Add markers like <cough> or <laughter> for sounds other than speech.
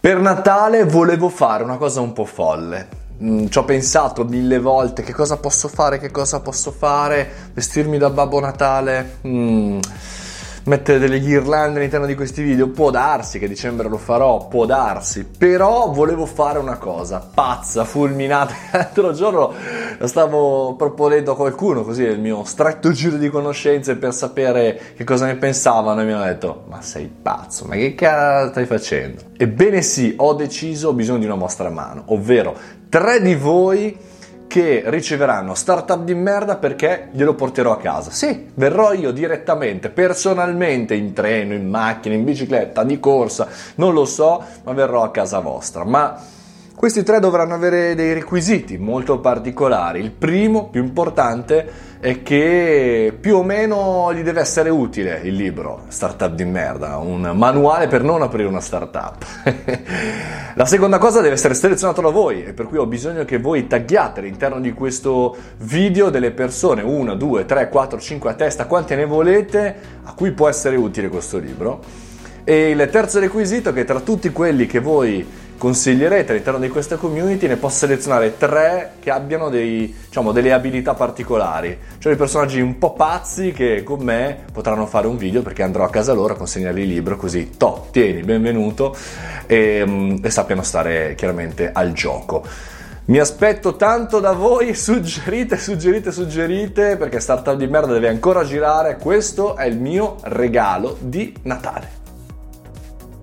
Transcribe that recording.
Per Natale volevo fare una cosa un po' folle. Mm, ci ho pensato mille volte che cosa posso fare, che cosa posso fare, vestirmi da Babbo Natale. Mm mettere delle ghirlande all'interno di questi video, può darsi che dicembre lo farò, può darsi, però volevo fare una cosa pazza, fulminata, <laughs> l'altro giorno la stavo proponendo a qualcuno, così nel mio stretto giro di conoscenze per sapere che cosa ne pensavano e mi hanno detto ma sei pazzo, ma che cazzo stai facendo? Ebbene sì, ho deciso, ho bisogno di una vostra mano, ovvero tre di voi che riceveranno startup di merda perché glielo porterò a casa. Sì, verrò io direttamente, personalmente, in treno, in macchina, in bicicletta, di corsa, non lo so, ma verrò a casa vostra. Ma questi tre dovranno avere dei requisiti molto particolari. Il primo, più importante, è che più o meno gli deve essere utile il libro Startup di merda, un manuale per non aprire una startup. <laughs> La seconda cosa deve essere selezionato da voi e per cui ho bisogno che voi tagghiate all'interno di questo video delle persone, 1, 2, 3, 4, 5 a testa, quante ne volete, a cui può essere utile questo libro. E il terzo requisito è che tra tutti quelli che voi consiglierete all'interno di questa community ne posso selezionare tre che abbiano dei, diciamo, delle abilità particolari, cioè dei personaggi un po' pazzi che con me potranno fare un video perché andrò a casa loro a consegnargli il libro così, to, tieni, benvenuto e, mm, e sappiano stare chiaramente al gioco. Mi aspetto tanto da voi, <laughs> suggerite, suggerite, suggerite, perché Startup di merda deve ancora girare. Questo è il mio regalo di Natale.